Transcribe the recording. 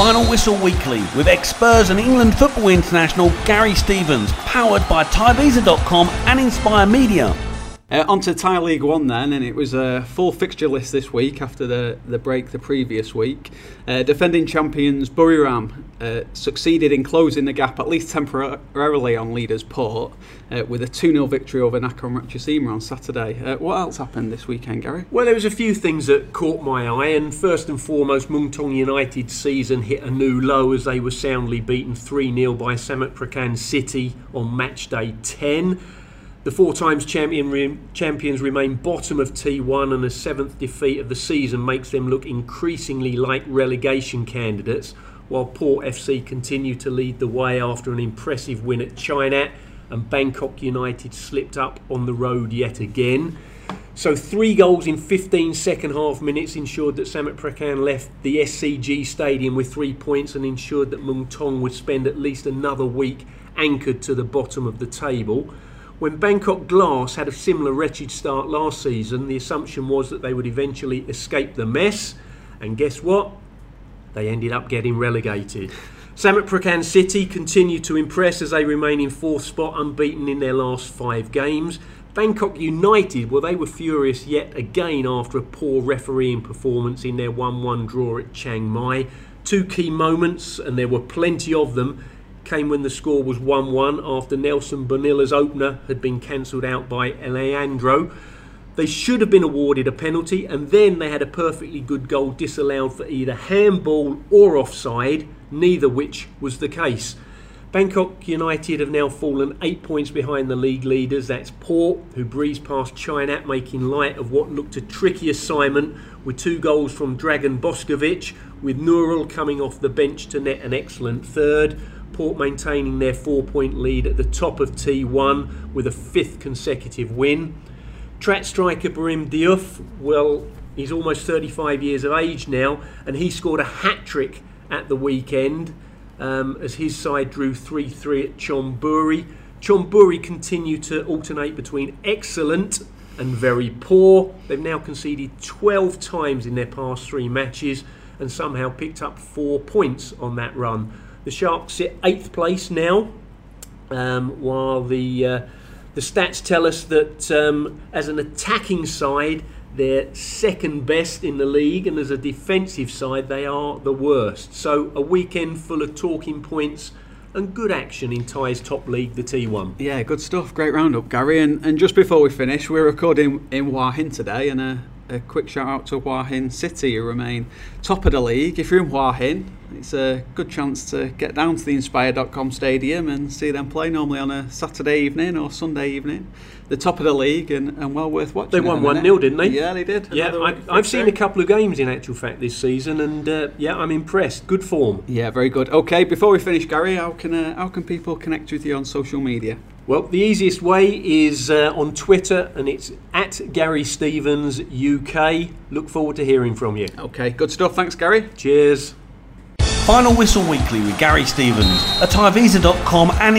Final Whistle Weekly with ex-Spurs and England football international Gary Stevens, powered by Thaivisa.com and Inspire Media. Uh, on to Thai League One then, and it was a full fixture list this week after the, the break the previous week. Uh, defending champions Buriram uh, succeeded in closing the gap, at least temporarily, on leaders Port uh, with a 2 0 victory over Nakhon Ratchasima on Saturday. Uh, what else happened this weekend, Gary? Well, there was a few things that caught my eye, and first and foremost, Muangthong United season hit a new low as they were soundly beaten 3 0 by Samut Prakan City on match day 10. The four times champion re- champions remain bottom of T1, and a seventh defeat of the season makes them look increasingly like relegation candidates, while Port FC continue to lead the way after an impressive win at Chainat, and Bangkok United slipped up on the road yet again. So, three goals in 15 second half minutes ensured that Samut Prakan left the SCG stadium with three points and ensured that Muangthong would spend at least another week anchored to the bottom of the table. When Bangkok Glass had a similar wretched start last season, the assumption was that they would eventually escape the mess. And guess what? They ended up getting relegated. Samut Prakan City continue to impress as they remain in fourth spot, unbeaten in their last five games. Bangkok United, well, they were furious yet again after a poor refereeing performance in their 1 1 draw at Chiang Mai. Two key moments, and there were plenty of them, came when the score was 1 1 after Nelson Bonilla's opener had been cancelled out by Alejandro. They should have been awarded a penalty, and then they had a perfectly good goal disallowed for either handball or offside, neither which was the case. Bangkok United have now fallen eight points behind the league leaders. That's Port, who breezed past Chainat, making light of what looked a tricky assignment with two goals from Dragan Boskovic, with Nurul coming off the bench to net an excellent third. Port maintaining their four point lead at the top of T1 with a fifth consecutive win. Trat striker Barim Diouf, well, he's almost 35 years of age now, and he scored a hat trick at the weekend um, as his side drew 3 3 at Chonburi. Chonburi continue to alternate between excellent and very poor. They've now conceded 12 times in their past three matches and somehow picked up four points on that run. The Sharks sit eighth place now, um, while the uh, the stats tell us that um, as an attacking side, they're second best in the league, and as a defensive side, they are the worst. So a weekend full of talking points and good action in Thai's top league, the T1. Yeah, good stuff. Great roundup, Gary. And, and just before we finish, we're recording in Hua Hin today, and a, a quick shout out to Hua Hin City, who remain top of the league. If you're in Hua Hin, it's a good chance to get down to the Inspire.com stadium and see them play normally on a Saturday evening or Sunday evening. The top of the league and, and well worth watching. They won 1 0, didn't they? Yeah, they did. Yeah, I, I've seen a couple of games in actual fact this season, and uh, yeah, I'm impressed. Good form. Yeah, very good. Okay, before we finish, Gary, how can uh, how can people connect with you on social media? Well, the easiest way is uh, on Twitter, and it's at Gary Stevens UK. Look forward to hearing from you. Okay, good stuff. Thanks, Gary. Cheers. Final Whistle Weekly with Gary Stevens at Thaivisa.com and